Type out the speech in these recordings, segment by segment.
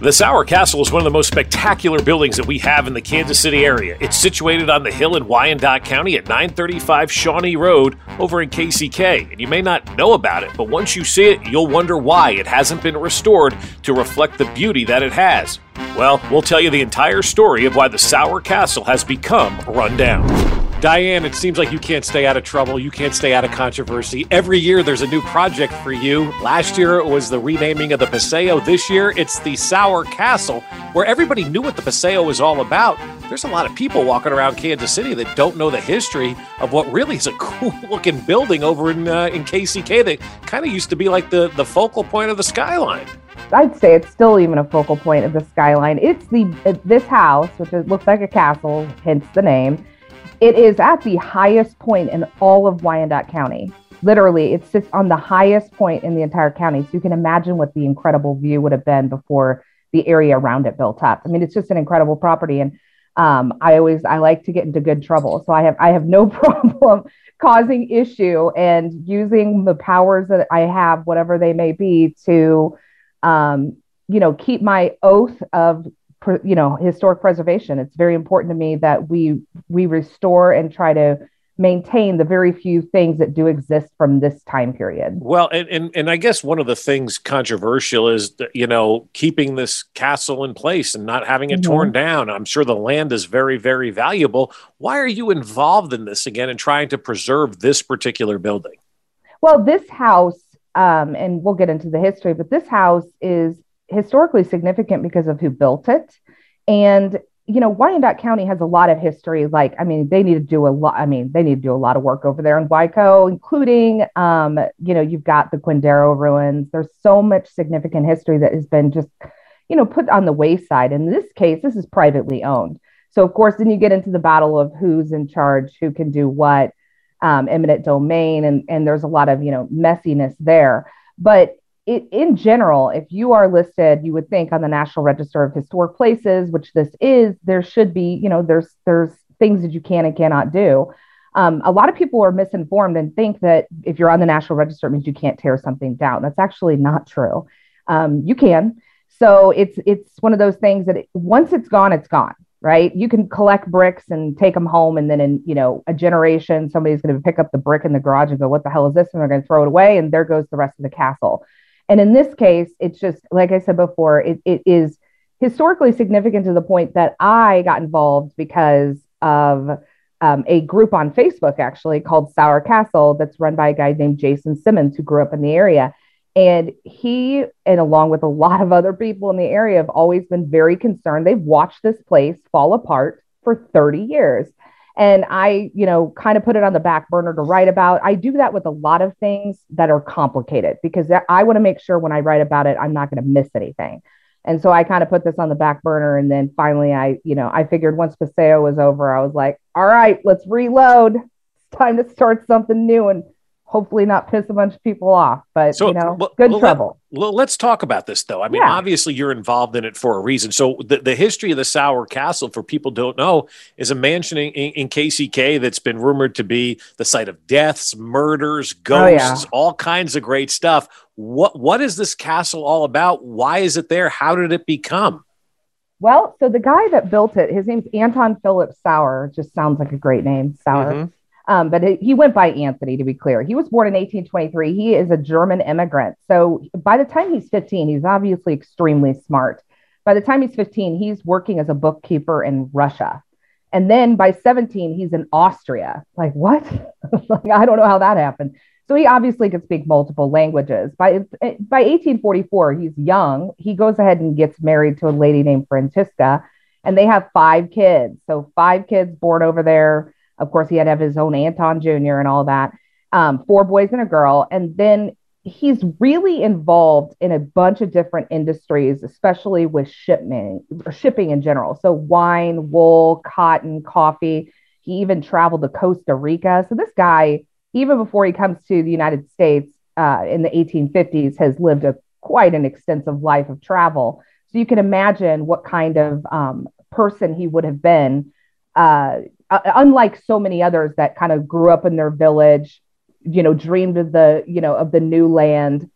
The Sauer Castle is one of the most spectacular buildings that we have in the Kansas City area. It's situated on the hill in Wyandotte County at 935 Shawnee Road over in KCK. And you may not know about it, but once you see it, you'll wonder why it hasn't been restored to reflect the beauty that it has. Well, we'll tell you the entire story of why the Sauer Castle has become run down. Diane, it seems like you can't stay out of trouble. You can't stay out of controversy. Every year there's a new project for you. Last year it was the renaming of the Paseo. This year it's the Sauer Castle, where everybody knew what the Paseo was all about. There's a lot of people walking around Kansas City that don't know the history of what really is a cool looking building over in uh, in KCK that kind of used to be like the, the focal point of the skyline. I'd say it's still even a focal point of the skyline. It's the this house, which looks like a castle, hence the name it is at the highest point in all of Wyandotte County. Literally, it sits on the highest point in the entire county. So you can imagine what the incredible view would have been before the area around it built up. I mean, it's just an incredible property. And um, I always I like to get into good trouble. So I have I have no problem causing issue and using the powers that I have, whatever they may be, to um, you know keep my oath of you know historic preservation it's very important to me that we we restore and try to maintain the very few things that do exist from this time period. Well, and, and and I guess one of the things controversial is that, you know keeping this castle in place and not having it mm-hmm. torn down. I'm sure the land is very very valuable. Why are you involved in this again and trying to preserve this particular building? Well, this house, um, and we'll get into the history, but this house is historically significant because of who built it. And, you know, Wyandotte County has a lot of history. Like, I mean, they need to do a lot. I mean, they need to do a lot of work over there in Wyco, including, um, you know, you've got the Quindaro ruins. There's so much significant history that has been just, you know, put on the wayside. In this case, this is privately owned. So, of course, then you get into the battle of who's in charge, who can do what, um, eminent domain, and and there's a lot of you know messiness there. But it, in general, if you are listed, you would think on the National Register of Historic Places, which this is, there should be, you know, there's there's things that you can and cannot do. Um, a lot of people are misinformed and think that if you're on the National Register, it means you can't tear something down. That's actually not true. Um, you can. So it's it's one of those things that it, once it's gone, it's gone, right? You can collect bricks and take them home, and then in you know a generation, somebody's going to pick up the brick in the garage and go, "What the hell is this?" and they're going to throw it away, and there goes the rest of the castle. And in this case, it's just like I said before, it, it is historically significant to the point that I got involved because of um, a group on Facebook actually called Sauer Castle that's run by a guy named Jason Simmons who grew up in the area. And he, and along with a lot of other people in the area, have always been very concerned. They've watched this place fall apart for 30 years and I, you know, kind of put it on the back burner to write about. I do that with a lot of things that are complicated because I want to make sure when I write about it, I'm not going to miss anything. And so I kind of put this on the back burner. And then finally, I, you know, I figured once Paseo was over, I was like, all right, let's reload. It's time to start something new and hopefully not piss a bunch of people off. But so, you know, well, good well, trouble. Let, let's talk about this though. I mean, yeah. obviously you're involved in it for a reason. So the, the history of the Sauer Castle, for people don't know, is a mansion in, in KCK that's been rumored to be the site of deaths, murders, ghosts, oh, yeah. all kinds of great stuff. What what is this castle all about? Why is it there? How did it become? Well, so the guy that built it, his name's Anton Philip Sauer. Just sounds like a great name, Sauer. Mm-hmm Um, but he went by Anthony, to be clear. He was born in 1823. He is a German immigrant. So by the time he's 15, he's obviously extremely smart. By the time he's 15, he's working as a bookkeeper in Russia. And then by 17, he's in Austria. Like, what? like, I don't know how that happened. So he obviously could speak multiple languages. By, by 1844, he's young. He goes ahead and gets married to a lady named Francisca, and they have five kids. So, five kids born over there. Of course, he had to have his own Anton Jr. and all that. Um, four boys and a girl. And then he's really involved in a bunch of different industries, especially with shipment shipping in general. So wine, wool, cotton, coffee. He even traveled to Costa Rica. So this guy, even before he comes to the United States uh, in the 1850s, has lived a quite an extensive life of travel. So you can imagine what kind of um, person he would have been. Uh, Uh, unlike so many others that kind of grew up in their village, you know, dreamed of the, you know, of the new land,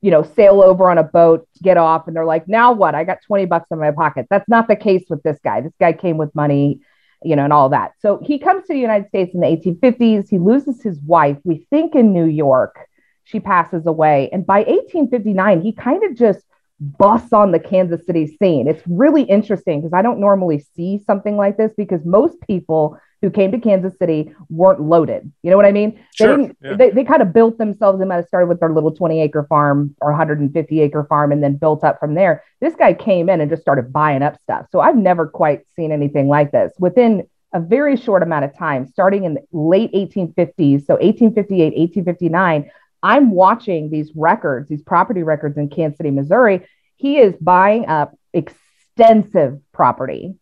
you know, sail over on a boat, get off, and they're like, now what? I got 20 bucks in my pocket. That's not the case with this guy. This guy came with money, you know, and all that. So he comes to the United States in the 1850s. He loses his wife, we think in New York. She passes away. And by 1859, he kind of just busts on the Kansas City scene. It's really interesting because I don't normally see something like this because most people who came to Kansas City weren't loaded. You know what I mean? Sure, they, yeah. they, they kind of built themselves. They might have started with their little 20 acre farm or 150 acre farm and then built up from there. This guy came in and just started buying up stuff. So I've never quite seen anything like this. Within a very short amount of time, starting in the late 1850s, so 1858, 1859, I'm watching these records, these property records in Kansas City, Missouri. He is buying up extensive property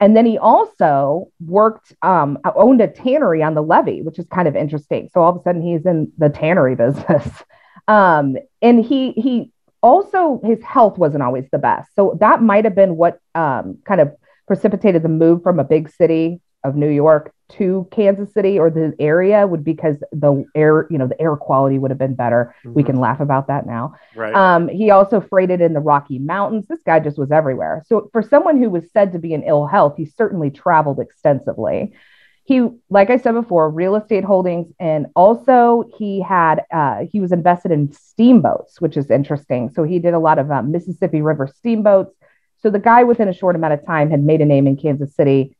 and then he also worked, um, owned a tannery on the levee, which is kind of interesting. So all of a sudden he's in the tannery business. um, and he, he also, his health wasn't always the best. So that might have been what um, kind of precipitated the move from a big city of New York to Kansas City or the area would because the air, you know, the air quality would have been better. Mm-hmm. We can laugh about that now. Right. Um, he also freighted in the Rocky Mountains. This guy just was everywhere. So for someone who was said to be in ill health, he certainly traveled extensively. He, like I said before, real estate holdings, and also he had uh, he was invested in steamboats, which is interesting. So he did a lot of uh, Mississippi River steamboats. So the guy, within a short amount of time, had made a name in Kansas City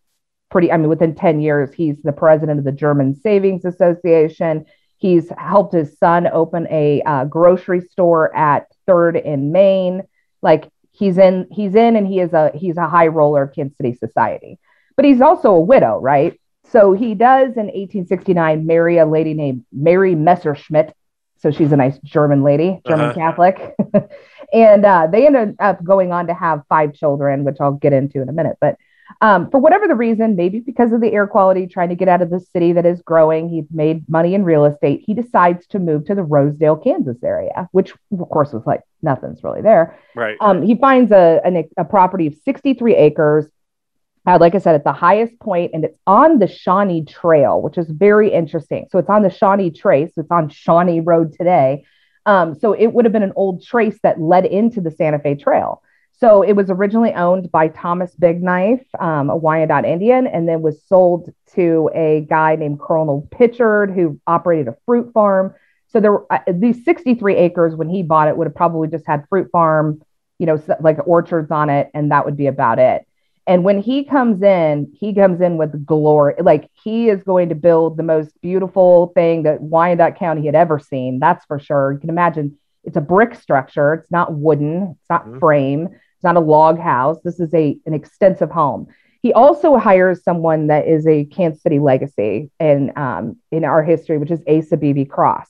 pretty, I mean, within 10 years, he's the president of the German Savings Association. He's helped his son open a uh, grocery store at Third in Main. Like he's in, he's in, and he is a he's a high roller of Kansas City society. But he's also a widow, right? So he does in 1869 marry a lady named Mary Messerschmidt. So she's a nice German lady, German uh-huh. Catholic. and uh, they ended up going on to have five children, which I'll get into in a minute. But um, for whatever the reason, maybe because of the air quality, trying to get out of the city that is growing, he's made money in real estate. He decides to move to the Rosedale, Kansas area, which of course was like nothing's really there. Right. Um, he finds a, a, a property of 63 acres. Uh, like I said, at the highest point, and it's on the Shawnee Trail, which is very interesting. So it's on the Shawnee Trace. It's on Shawnee Road today. Um, so it would have been an old trace that led into the Santa Fe Trail. So it was originally owned by Thomas Big Knife, um, a Wyandotte Indian, and then was sold to a guy named Colonel Pitchard who operated a fruit farm. So there were uh, these 63 acres when he bought it would have probably just had fruit farm, you know, like orchards on it, and that would be about it. And when he comes in, he comes in with glory. Like he is going to build the most beautiful thing that Wyandotte County had ever seen. That's for sure. You can imagine it's a brick structure. It's not wooden. It's not mm-hmm. frame. It's not a log house. This is a an extensive home. He also hires someone that is a Kansas City legacy in um, in our history, which is Asa Beebe Cross.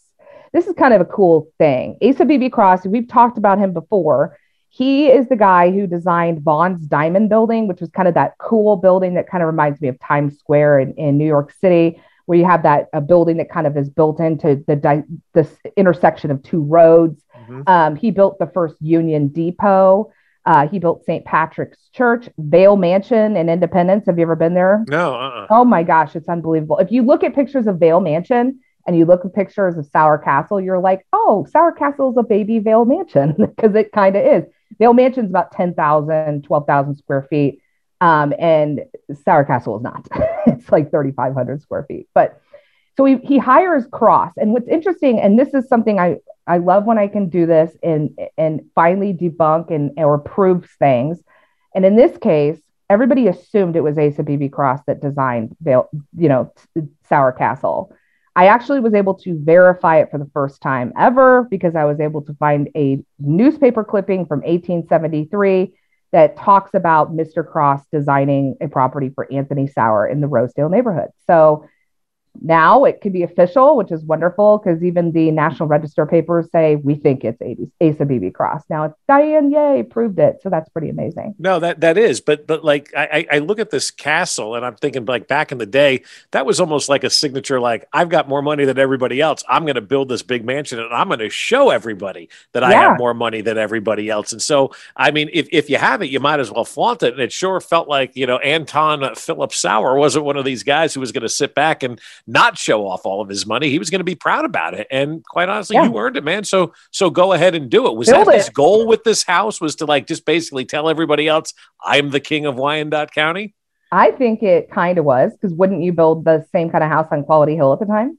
This is kind of a cool thing. Asa Beebe Cross, we've talked about him before. He is the guy who designed Vaughn's Diamond Building, which was kind of that cool building that kind of reminds me of Times Square in, in New York City, where you have that a building that kind of is built into the di- this intersection of two roads. Mm-hmm. Um, he built the first Union Depot. Uh, he built St. Patrick's Church, Vale Mansion in Independence. Have you ever been there? No. Uh-uh. Oh my gosh, it's unbelievable. If you look at pictures of Vale Mansion and you look at pictures of Sauer Castle, you're like, oh, Sauer Castle is a baby Vale Mansion because it kind of is. Vale Mansion is about 10,000, 12,000 square feet. Um, and Sauer Castle is not. it's like 3,500 square feet. But So he, he hires Cross. And what's interesting, and this is something I, I love when I can do this and, and finally debunk and or prove things. And in this case, everybody assumed it was Asa Beebe Cross that designed, you know, Sauer Castle. I actually was able to verify it for the first time ever because I was able to find a newspaper clipping from 1873 that talks about Mr. Cross designing a property for Anthony Sauer in the Rosedale neighborhood. So now it could be official, which is wonderful because even the National Register papers say we think it's Asa Beebe Cross. Now it's Diane Yay proved it, so that's pretty amazing. No, that that is, but but like I, I look at this castle and I'm thinking like back in the day, that was almost like a signature. Like I've got more money than everybody else. I'm going to build this big mansion and I'm going to show everybody that I have more money than everybody else. And so, I mean, if if you have it, you might as well flaunt it. And it sure felt like you know Anton Philip Sauer wasn't one of these guys who was going to sit back and not show off all of his money. He was going to be proud about it. And quite honestly, yeah. you earned it, man. So so go ahead and do it. Was Build that it. his goal with this house? Was to like just basically tell everybody else, I'm the king of Wyandotte County? I think it kind of was because wouldn't you build the same kind of house on Quality Hill at the time?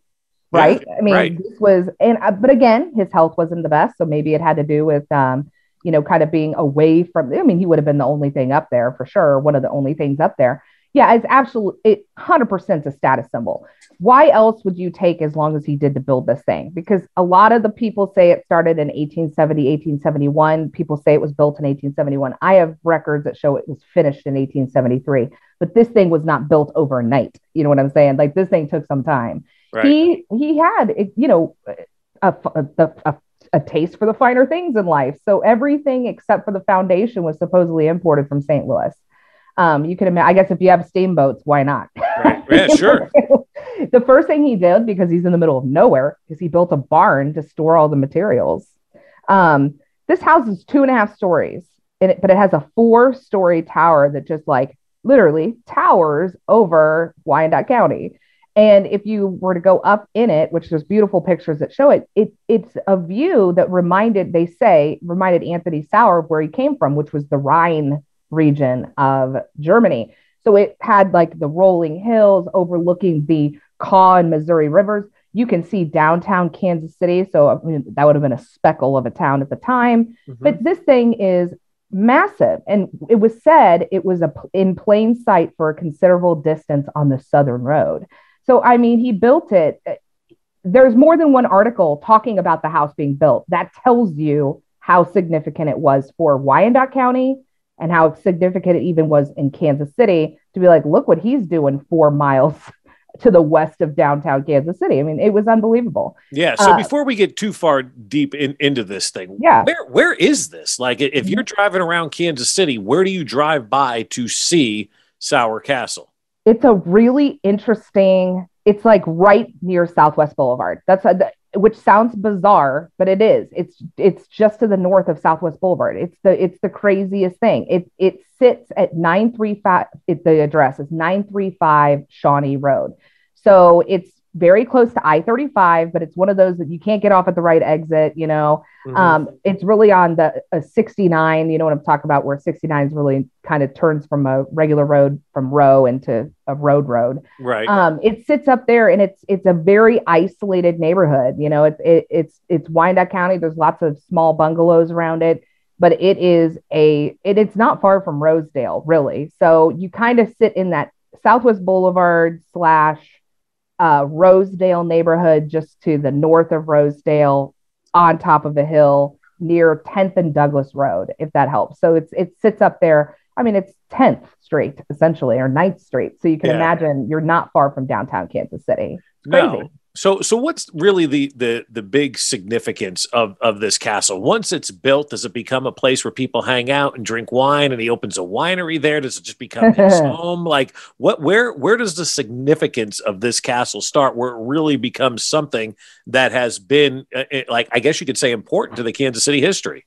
Right. Yeah, I mean, right. this was, and uh, but again, his health wasn't the best, so maybe it had to do with, um, you know, kind of being away from. I mean, he would have been the only thing up there for sure, one of the only things up there. Yeah, it's absolutely it 100% a status symbol why else would you take as long as he did to build this thing? Because a lot of the people say it started in 1870, 1871. People say it was built in 1871. I have records that show it was finished in 1873, but this thing was not built overnight. You know what I'm saying? Like this thing took some time. Right. He he had you know a, a, a, a taste for the finer things in life. So everything except for the foundation was supposedly imported from St. Louis. Um, you can imagine, I guess if you have steamboats, why not? Right. Yeah, sure. the first thing he did, because he's in the middle of nowhere, is he built a barn to store all the materials. Um, this house is two and a half stories, it, but it has a four story tower that just like literally towers over Wyandotte County. And if you were to go up in it, which there's beautiful pictures that show it, it it's a view that reminded, they say, reminded Anthony Sauer of where he came from, which was the Rhine region of Germany. So it had like the rolling hills overlooking the Kaw and Missouri rivers. You can see downtown Kansas City. So I mean, that would have been a speckle of a town at the time. Mm-hmm. But this thing is massive. And it was said it was a, in plain sight for a considerable distance on the Southern Road. So, I mean, he built it. There's more than one article talking about the house being built. That tells you how significant it was for Wyandotte County and how significant it even was in Kansas City to be like, look what he's doing four miles to the west of downtown Kansas City. I mean, it was unbelievable. Yeah. So uh, before we get too far deep in, into this thing, yeah, where where is this? Like, if you're mm-hmm. driving around Kansas City, where do you drive by to see Sauer Castle? It's a really interesting. It's like right near Southwest Boulevard. That's a, which sounds bizarre, but it is. It's it's just to the north of Southwest Boulevard. It's the it's the craziest thing. It it sits at 935 it, the address is 935 Shawnee Road. So it's very close to I 35, but it's one of those that you can't get off at the right exit. You know, mm-hmm. um, it's really on the 69. You know what I'm talking about, where 69 is really kind of turns from a regular road from row into a road road. Right. Um, it sits up there, and it's it's a very isolated neighborhood. You know, it's it, it's it's Wyandotte County. There's lots of small bungalows around it. But it is a it, it's not far from Rosedale, really. So you kind of sit in that Southwest Boulevard slash uh, Rosedale neighborhood, just to the north of Rosedale, on top of a hill near 10th and Douglas Road, if that helps. So it's it sits up there. I mean, it's 10th Street essentially, or 9th Street. So you can yeah. imagine you're not far from downtown Kansas City. It's crazy. No. So, so what's really the the the big significance of of this castle? Once it's built, does it become a place where people hang out and drink wine? And he opens a winery there. Does it just become his home? Like, what? Where? Where does the significance of this castle start? Where it really becomes something that has been, uh, uh like, I guess you could say, important to the Kansas City history.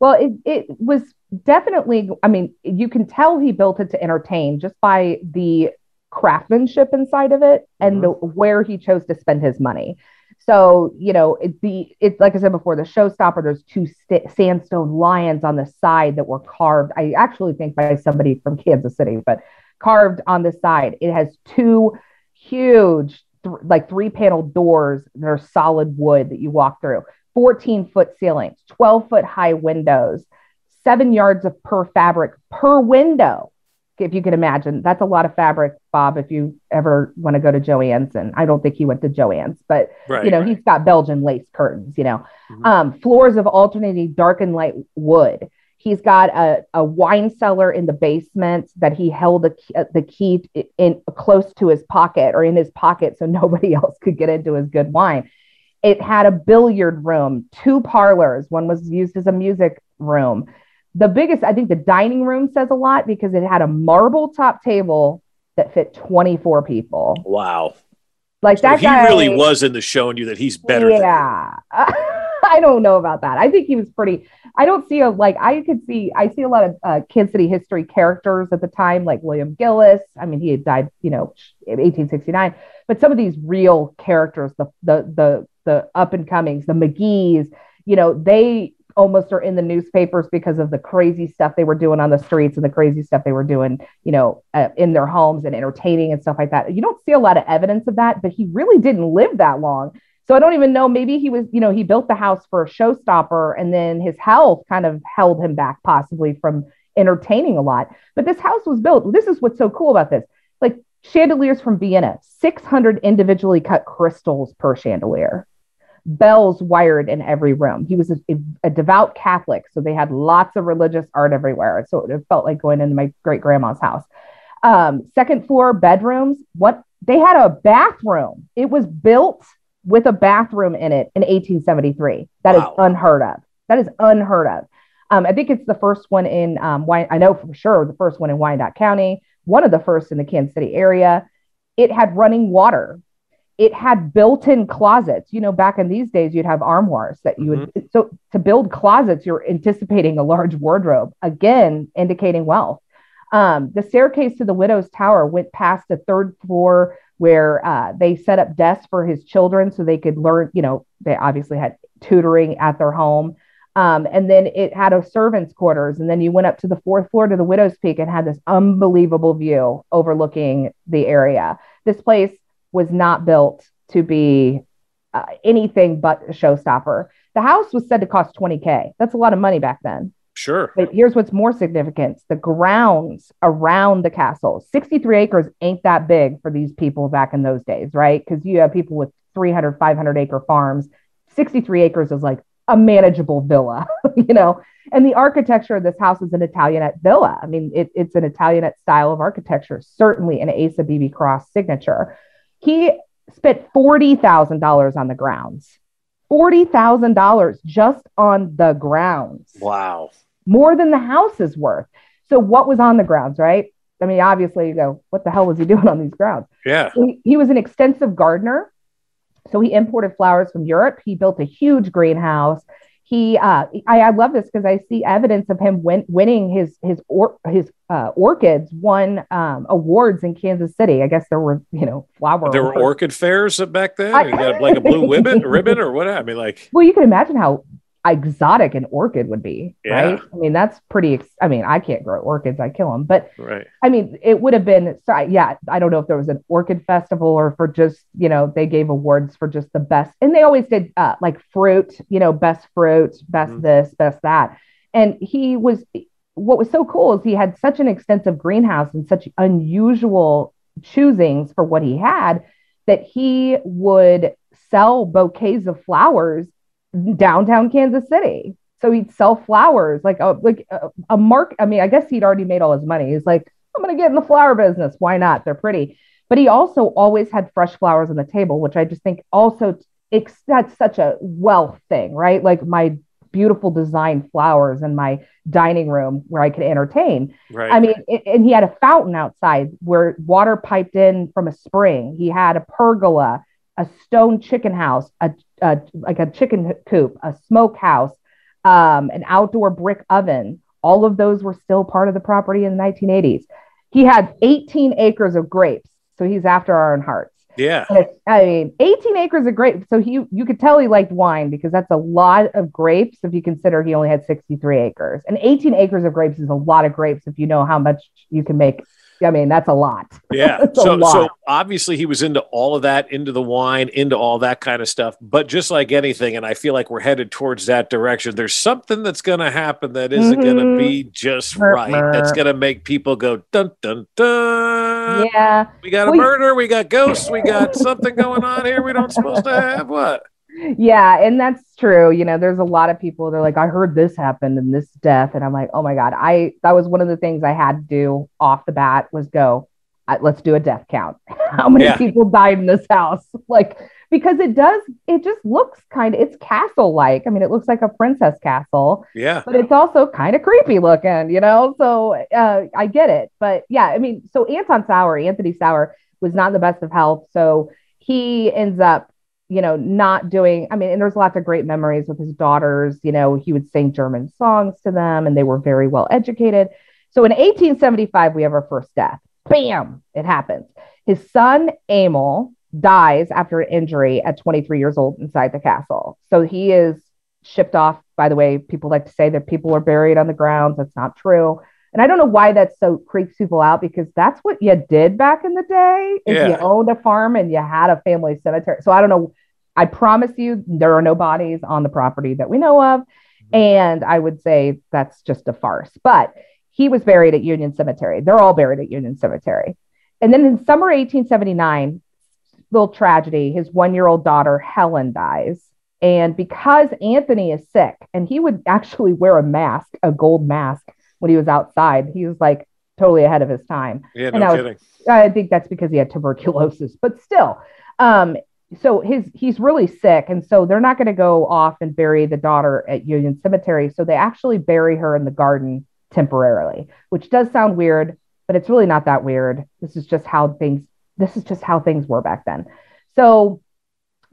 Well, it it was definitely. I mean, you can tell he built it to entertain just by the craftsmanship inside of it and the, mm-hmm. where he chose to spend his money. So, you know, it, the it's like I said before, the showstopper, there's two st- sandstone lions on the side that were carved. I actually think by somebody from Kansas City, but carved on the side. It has two huge th- like three panel doors that are solid wood that you walk through, 14 foot ceilings, 12 foot high windows, seven yards of per fabric per window. If you can imagine, that's a lot of fabric, Bob. If you ever want to go to Joann's, and I don't think he went to Joann's, but Right, you know right. he's got Belgian lace curtains. You know, Mhm. um, floors of alternating dark and light wood. He's got a, a wine cellar in the basement that he held a, uh, the key in, in close to his pocket or in his pocket so nobody else could get into his good wine. It had a billiard room, two parlors. One was used as a music room. The biggest, I think the dining room says a lot because it had a marble top table that fit 24 people. Wow. Like So that he guy, really was in the showing you that he's better yeah. I don't know about that. I think he was pretty. I don't see a like. I could see. I see a lot of uh, Kansas City history characters at the time, like William Gillis. I mean, he had died, you know, in 1869. But some of these real characters, the the the the up and comings, the McGee's, you know, they almost are in the newspapers because of the crazy stuff they were doing on the streets and the crazy stuff they were doing, you know, uh, in their homes and entertaining and stuff like that. You don't see a lot of evidence of that, but he really didn't live that long. So I don't even know. Maybe he was, you know, he built the house for a showstopper and then his health kind of held him back possibly from entertaining a lot. But this house was built. This is what's so cool about this. Like chandeliers from Vienna, 600 individually cut crystals per chandelier, bells wired in every room. He was a, a devout Catholic. So they had lots of religious art everywhere. So it felt like going into my great grandma's house. Um, second floor bedrooms. What they had a bathroom. It was built with a bathroom in it in 1873. That is Wow. unheard of. That is unheard of. Um, I think it's the first one in um, Wyan- I know for sure the first one in Wyandotte County, one of the first in the Kansas City area. It had running water. It had built-in closets. You know, back in these days, you'd have armoires that you would. So to build closets, you're anticipating a large wardrobe. Again, indicating wealth. Um, the staircase to the widow's tower went past the third floor where uh, they set up desks for his children so they could learn. You know, they obviously had tutoring at their home. Um, and then it had a servant's quarters. And then you went up to the fourth floor to the widow's peak and had this unbelievable view overlooking the area. This place was not built to be uh, anything but a showstopper. The house was said to cost 20K. That's a lot of money back then. Sure. But here's what's more significant the grounds around the castle. 63 acres ain't that big for these people back in those days, right? Because you have people with 300, 500 acre farms. 63 acres is like a manageable villa, you know? And the architecture of this house is an Italianate villa. I mean, it, it's an Italianate style of architecture, certainly an Asa Beebe Cross signature. He spent $40,000 on the grounds. $40,000 just on the grounds Wow. more than the house is worth. So what was on the grounds, right? I mean, obviously you go, what the hell was he doing on these grounds? Yeah. He, he was an extensive gardener. So he imported flowers from Europe. He built a huge greenhouse. He, uh, I, I love this because I see evidence of him win, winning his his or, his uh, orchids won um, awards in Kansas City. I guess there were you know flower. There were orchid fairs back then. I- You got like a blue ribbon, ribbon, or what? I mean, like, Well, you can imagine how exotic an orchid would be, Yeah. right? I mean, that's pretty. Ex- I mean, I can't grow orchids; I kill them. But right. I mean, it would have been. So, yeah, I don't know if there was an orchid festival or for just you know they gave awards for just the best, and they always did uh, like fruit, you know, best fruit, best Mhm. this, best that. And he was. What was so cool is he had such an extensive greenhouse and such unusual choosings for what he had that he would sell bouquets of flowers downtown Kansas City. So he'd sell flowers like a like a, a mark. I mean, I guess he'd already made all his money. He's like, I'm gonna get in the flower business. Why not? They're pretty. But he also always had fresh flowers on the table, which I just think also it's that's such a wealth thing, right? Like my beautiful design flowers in my dining room where I could entertain. Right. I mean, it, and he had a fountain outside where water piped in from a spring. He had a pergola, a stone chicken house, a, a like a chicken coop, a smokehouse, um, an outdoor brick oven. All of those were still part of the property in the 1980s. He had 18 acres of grapes, so he's after our own hearts. yeah. I mean, 18 acres of grapes. So he, you could tell he liked wine because that's a lot of grapes if you consider he only had 63 acres. And 18 acres of grapes is a lot of grapes if you know how much you can make I mean, that's a lot. Yeah. so, lot. so obviously he was into all of that, into the wine, into all that kind of stuff. But just like anything, and I feel like we're headed towards that direction, there's something that's going to happen that isn't mm-hmm. going to be just right. That's going to make people go, dun, dun, dun. Yeah. We got a well, murder. We got ghosts. We got something going on here we don't supposed to have. What? Yeah and that's true you know there's a lot of people they're like i heard this happened and this death and i'm like oh my god i that was one of the things i had to do off the bat was go let's do a death count. How many yeah. people died in this house? Like because it does it just looks kind of it's castle like i mean it looks like a princess castle yeah. but it's also kind of creepy looking you know? So uh, i get it but yeah i mean so anton sauer anthony sauer was not in the best of health so he ends up you know, not doing, I mean, and there's lots of great memories with his daughters. You know, he would sing German songs to them and they were very well educated. So in 1875, we have our first death. Bam, it happens. His son, Emil, dies after an injury at 23 years old inside the castle. So he is shipped off. By the way, people like to say that people are buried on the grounds. That's not true. And I don't know why that so creeps people out because that's what you did back in the day. If yeah. you owned a farm and you had a family cemetery. So I don't know. I promise you, there are no bodies on the property that we know of. Mm-hmm. And I would say that's just a farce. But he was buried at Union Cemetery. They're all buried at Union Cemetery. And then in summer 1879, little tragedy, his one year old daughter, Helen, dies. And because Anthony is sick, and he would actually wear a mask, a gold mask, when he was outside. He was like totally ahead of his time. Yeah, and no I, kidding. I think that's because he had tuberculosis, but still. Um, so his he's really sick, and so they're not going to go off and bury the daughter at Union Cemetery. So they actually bury her in the garden temporarily, which does sound weird, but it's really not that weird. This is just how things. This is just how things were back then. So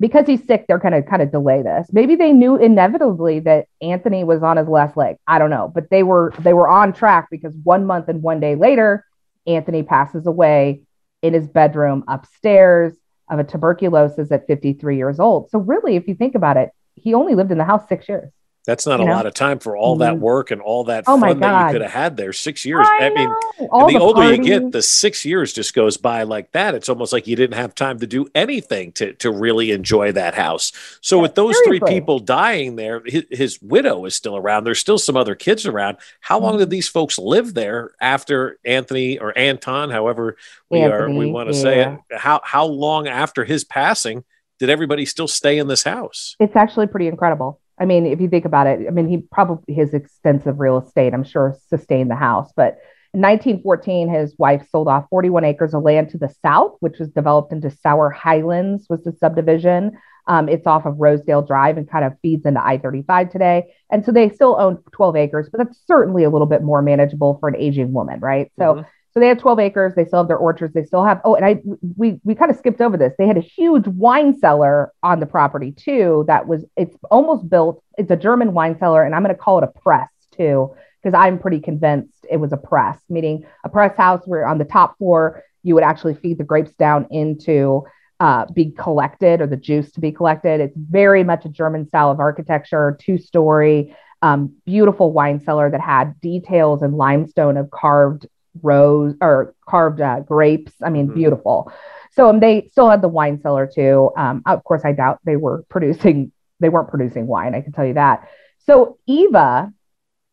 because he's sick, they're going to kind of delay this. Maybe they knew inevitably that Anthony was on his last leg. I don't know, but they were they were on track because one month and one day later, Anthony passes away in his bedroom upstairs of a tuberculosis at 53 years old. So really, if you think about it, he only lived in the house six years. That's not you a know? lot of time for all that mm-hmm. work and all that oh fun that you could have had there. Six years. I, I mean, the, the older you get, the six years just goes by like that. It's almost like you didn't have time to do anything to, to really enjoy that house. So, yeah, with those seriously. three people dying there, his, his, widow is still around. There's still some other kids around. How long mm-hmm. did these folks live there after Anthony or Anton, however we Anthony, are we want to yeah. say it? How how long after his passing did everybody still stay in this house? It's actually pretty incredible. I mean, if you think about it, I mean, he probably his extensive real estate, I'm sure, sustained the house. But in 1914, his wife sold off 41 acres of land to the south, which was developed into Sauer Highlands, was the subdivision. Um, it's off of Rosedale Drive and kind of feeds into I-35 today. And so they still own 12 acres, but that's certainly a little bit more manageable for an aging woman, right? So mm-hmm. So they have 12 acres. They still have their orchards. They still have, oh, and I, we, we kind of skipped over this. They had a huge wine cellar on the property too. That was, it's almost built. It's a German wine cellar. And I'm going to call it a press too, because I'm pretty convinced it was a press, meaning a press house where on the top floor, you would actually feed the grapes down into uh, be collected or the juice to be collected. It's very much a German style of architecture, two story, um, beautiful wine cellar that had details and limestone of carved rose or carved uh, grapes. I mean, mm-hmm. beautiful. So um, they still had the wine cellar too. Um, of course, I doubt they were producing. They weren't producing wine. I can tell you that. So Eva,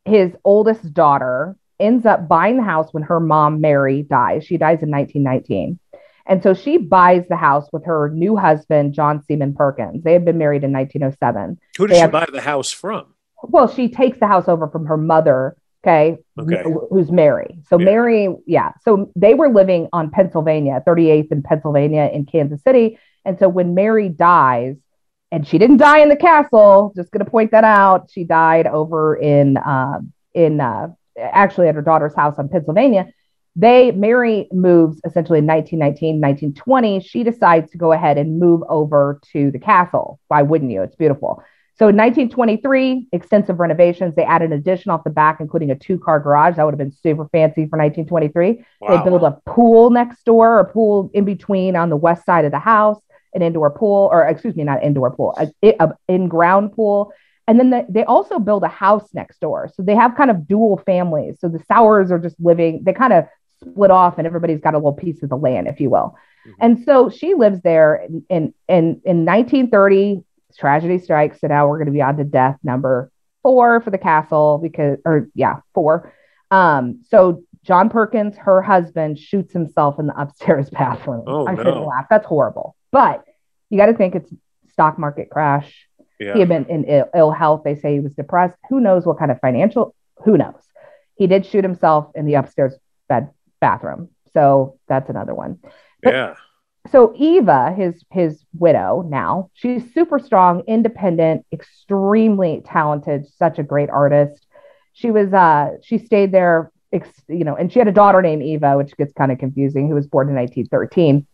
his oldest daughter, ends up buying the house when her mom Mary dies. She dies in 1919. And so she buys the house with her new husband, John Seaman Perkins. They had been married in 1907. Who did they she have, buy the house from? Well, she takes the house over from her mother, Okay. Okay. Who's Mary? So yeah. Mary, yeah. So they were living on Pennsylvania, 38th in Pennsylvania in Kansas City. And so when Mary dies, and she didn't die in the castle, just going to point that out. She died over in uh, in uh, actually at her daughter's house on Pennsylvania. They Mary moves essentially in 1919, 1920. She decides to go ahead and move over to the castle. Why wouldn't you? It's beautiful. So in 1923, extensive renovations. They added an addition off the back, including a two-car garage. That would have been super fancy for 1923. Wow. They built a pool next door, a pool in between on the west side of the house, an indoor pool, or excuse me, not indoor pool, a, a in-ground pool. And then the, they also build a house next door. So they have kind of dual families. So the Sauers are just living, they kind of split off and everybody's got a little piece of the land, if you will. Mm-hmm. And so she lives there in, in, in, in 1930, tragedy strikes. So now we're going to be on to death number four for the castle because, or yeah, four. Um, so John Perkins, her husband, shoots himself in the upstairs bathroom. Oh, I no. shouldn't laugh. That's horrible. But you got to think it's stock market crash. Yeah. He had been in Ill, Ill health. They say he was depressed. Who knows what kind of financial? Who knows? He did shoot himself in the upstairs bed bathroom. So that's another one. But, yeah. So Eva, his his widow now, she's super strong, independent, extremely talented, such a great artist. She was uh she stayed there you know, and she had a daughter named Eva, which gets kind of confusing, who was born in 1913.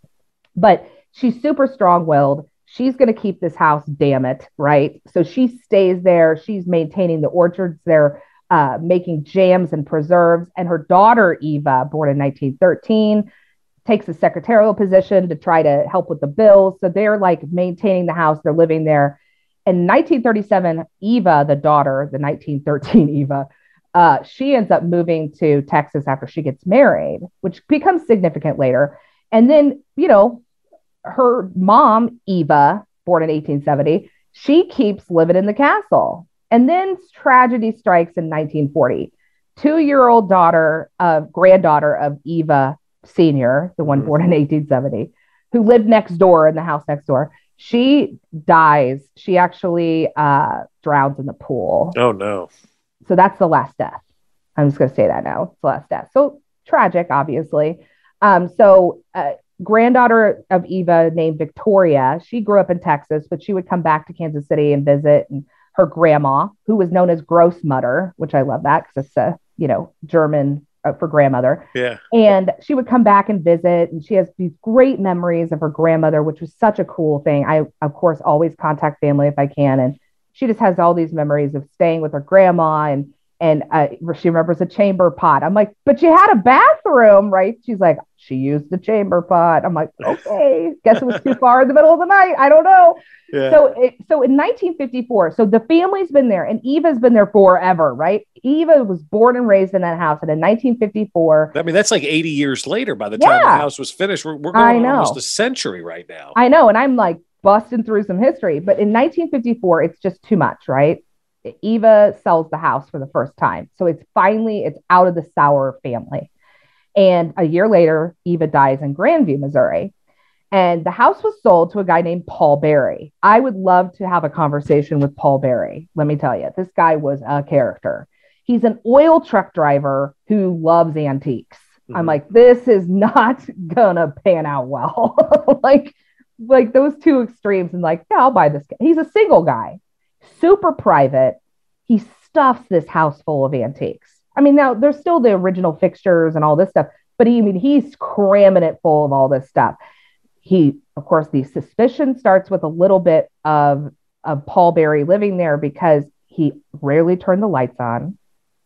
But she's super strong willed. She's going to keep this house, damn it, right? So she stays there. She's maintaining the orchards there, uh, making jams and preserves. And her daughter, Eva, born in 1913, takes a secretarial position to try to help with the bills. So they're like maintaining the house, they're living there. In 1937, Eva, the daughter, the 1913 Eva, uh, she ends up moving to Texas after she gets married, which becomes significant later. And then, you know, her mom, Eva, born in 1870, she keeps living in the castle. And then tragedy strikes in 1940. Two year old daughter of granddaughter of Eva Sr., the one born in 1870, who lived next door in the house next door, she dies. She actually uh, drowns in the pool. Oh, no. So that's the last death. I'm just going to say that now. It's the last death. So tragic, obviously. Um, so, uh, granddaughter of Eva named Victoria, she grew up in Texas, but she would come back to Kansas City and visit. And her grandma, who was known as Grossmutter, which I love that because it's a you know German Uh, for grandmother. Yeah. And she would come back and visit, and she has these great memories of her grandmother, which was such a cool thing. I of course always contact family if I can, and she just has all these memories of staying with her grandma and and uh, she remembers a chamber pot. I'm like, but you had a bathroom, right? She's like, she used the chamber pot. I'm like, okay, guess it was too far in the middle of the night. I don't know. Yeah. So, it, so in 1954, so the family's been there, and Eva's been there forever, right? Eva was born and raised in that house, and in 1954, I mean, that's like 80 years later. By the time Yeah. the house was finished, we're, we're I going know. almost a century right now. I know, and I'm like busting through some history, but in 1954, it's just too much, right? Eva sells the house for the first time. So it's finally it's out of the Sauer family. And a year later, Eva dies in Grandview, Missouri. And the house was sold to a guy named Paul Barry. I would love to have a conversation with Paul Barry. Let me tell you, this guy was a character. He's an oil truck driver who loves antiques. I'm Mhm. like, this is not gonna pan out well. like, like those two extremes, and like, yeah, I'll buy this. guy. He's a single guy, super private. He stuffs this house full of antiques. I mean, now there's still the original fixtures and all this stuff, but he, I mean, he's cramming it full of all this stuff. He, of course, the suspicion starts with a little bit of of Paul Barry living there because he rarely turned the lights on.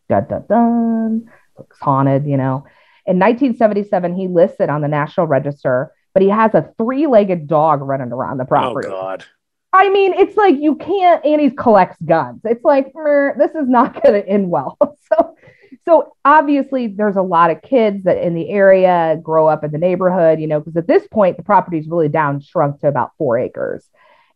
Dun dun dun. Looks haunted, you know. In 1977, he listed on the National Register, but he has a three-legged dog running around the oh, property. Oh. God. I mean, it's like you can't, and he collects guns. It's like, "Mer, this is not going to end well. so, so obviously, there's a lot of kids that in the area grow up in the neighborhood, you know, because at this point, the property's really down, shrunk to about four acres.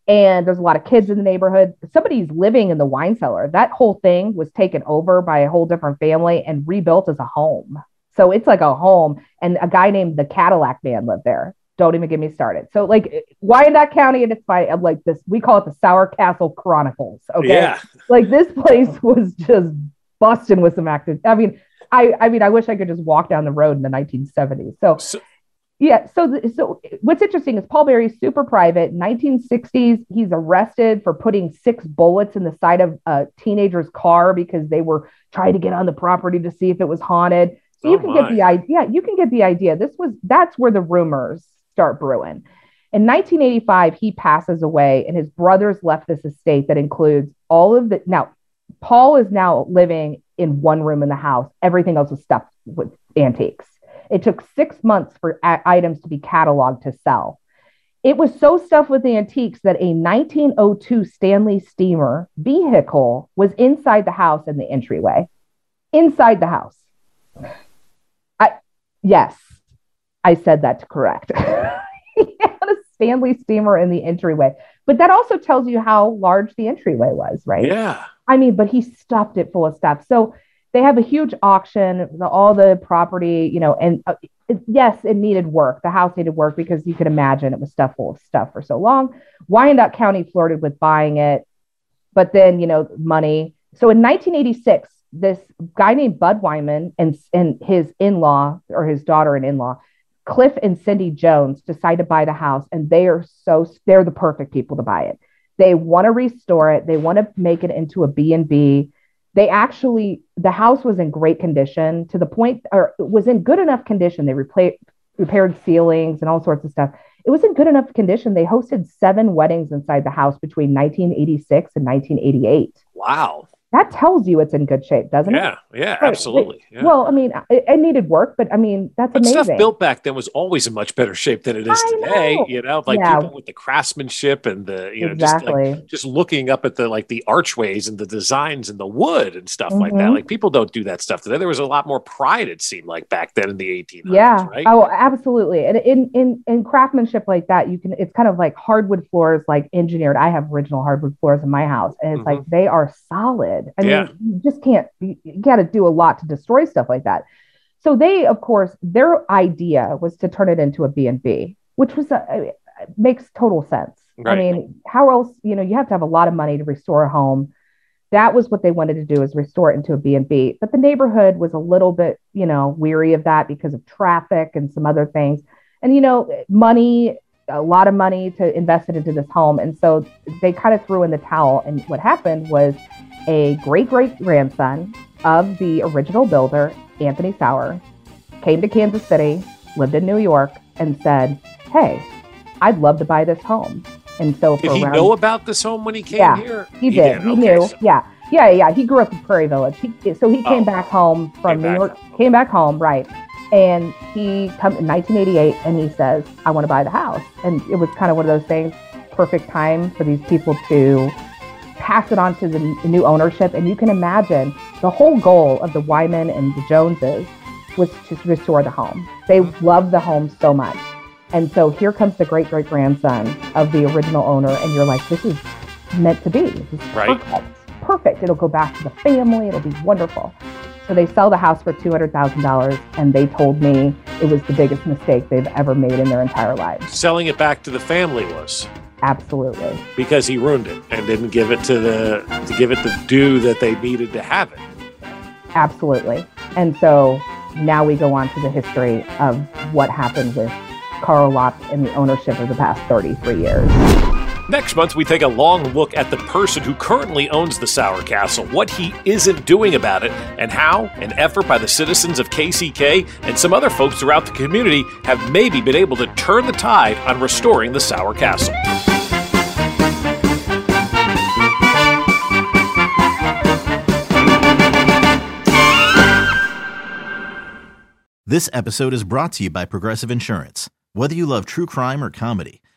And there's a lot of kids in the neighborhood. Somebody's living in the wine cellar. That whole thing was taken over by a whole different family and rebuilt as a home. So it's like a home. And a guy named the Cadillac man lived there. Don't even get me started. So like Wyandotte County and it's fine. Like this, we call it the Sauer Castle Chronicles. Okay. Yeah. Like this place was just busting with some active. I mean, I I mean, I wish I could just walk down the road in the 1970s. So So, yeah. So, so what's interesting is Paul Barry's super private. 1960s, he's arrested for putting six bullets in the side of a teenager's car because they were trying to get on the property to see if it was haunted. So you Oh, can my. get the idea. Yeah, you can get the idea. This was that's where the rumors start brewing. In 1985, he passes away, and his brothers left this estate that includes all of the. Now, Paul is now living in one room in the house. Everything else is stuffed with antiques. It took six months for a- items to be cataloged to sell. It was so stuffed with antiques that a 1902 Stanley Steamer vehicle was inside the house in the entryway. Inside the house. I Yes, I said that to correct. he had a Stanley steamer in the entryway, but that also tells you how large the entryway was, right? Yeah. I mean, but he stuffed it full of stuff. So they have a huge auction, the, all the property, you know, and uh, it, yes, it needed work. The house needed work because you could imagine it was stuffed full of stuff for so long. Wyandotte County flirted with buying it, but then, you know, money. So in 1986, this guy named Bud Wyman and, and his in law or his daughter and in law, Cliff and Cindy Jones, decide to buy the house. And they are so, they're the perfect people to buy it. They want to restore it, they want to make it into a B&B. They actually, the house was in great condition to the point, or was in good enough condition. They repla- repaired ceilings and all sorts of stuff. It was in good enough condition. They hosted seven weddings inside the house between 1986 and 1988. Wow that tells you it's in good shape, doesn't yeah, it? Yeah, yeah, absolutely. Yeah. Well, I mean, it, it, needed work, but I mean, that's but amazing. Stuff built back then was always in much better shape than it is I today. Know. You know, like yeah. people with the craftsmanship and the you know exactly. just like just looking up at the like the archways and the designs and the wood and stuff mm-hmm. like that. Mm-hmm. Like people don't do that stuff today. There was a lot more pride. It seemed like back then in the 1800s. Yeah. Right? Oh, absolutely. And in in in craftsmanship like that, you can. It's kind of like hardwood floors, like engineered. I have original hardwood floors in my house, and it's mm-hmm. like they are solid. I yeah. mean you just can't you, got to do a lot to destroy stuff like that. So they of course their idea was to turn it into a b&b which was a, makes total sense. Right. i mean how else you know you have to have a lot of money to restore a home. That was what they wanted to do is restore it into a b&b but the neighborhood was a little bit you know weary of that because of traffic and some other things. And you know money a lot of money to invest it into this home. And so they kind of threw in the towel. And what happened was a great great grandson of the original builder, Anthony Sauer, came to Kansas City, lived in New York, and said, Hey, I'd love to buy this home. And so, did he around, know about this home when he came yeah, here? He, he did. did. He okay, knew. So. Yeah. Yeah. Yeah. He grew up in Prairie Village. He, so he came oh, back home from New York, came back home, right. And he come in 1988 and he says, I want to buy the house. And it was kind of one of those things, perfect time for these people to pass it on to the new ownership. And you can imagine the whole goal of the Wyman and the Joneses was to restore the home. They loved the home so much. And so here comes the great great grandson of the original owner, and you're like, this is meant to be. This is right. perfect. Perfect. It'll go back to the family. It'll be wonderful. So they sell the house for $200,000, and they told me it was the biggest mistake they've ever made in their entire lives. Selling it back to the family was. Absolutely. Because he ruined it and didn't give it to the to give it the due that they needed to have it. Absolutely. And so now we go on to the history of what happened with Carl Lotz and the ownership of the past 33 years. Next month, we take a long look at the person who currently owns the Sauer Castle, what he isn't doing about it, and how an effort by the citizens of KCK and some other folks throughout the community have maybe been able to turn the tide on restoring the Sauer Castle. This episode is brought to you by Progressive Insurance. Whether you love true crime or comedy,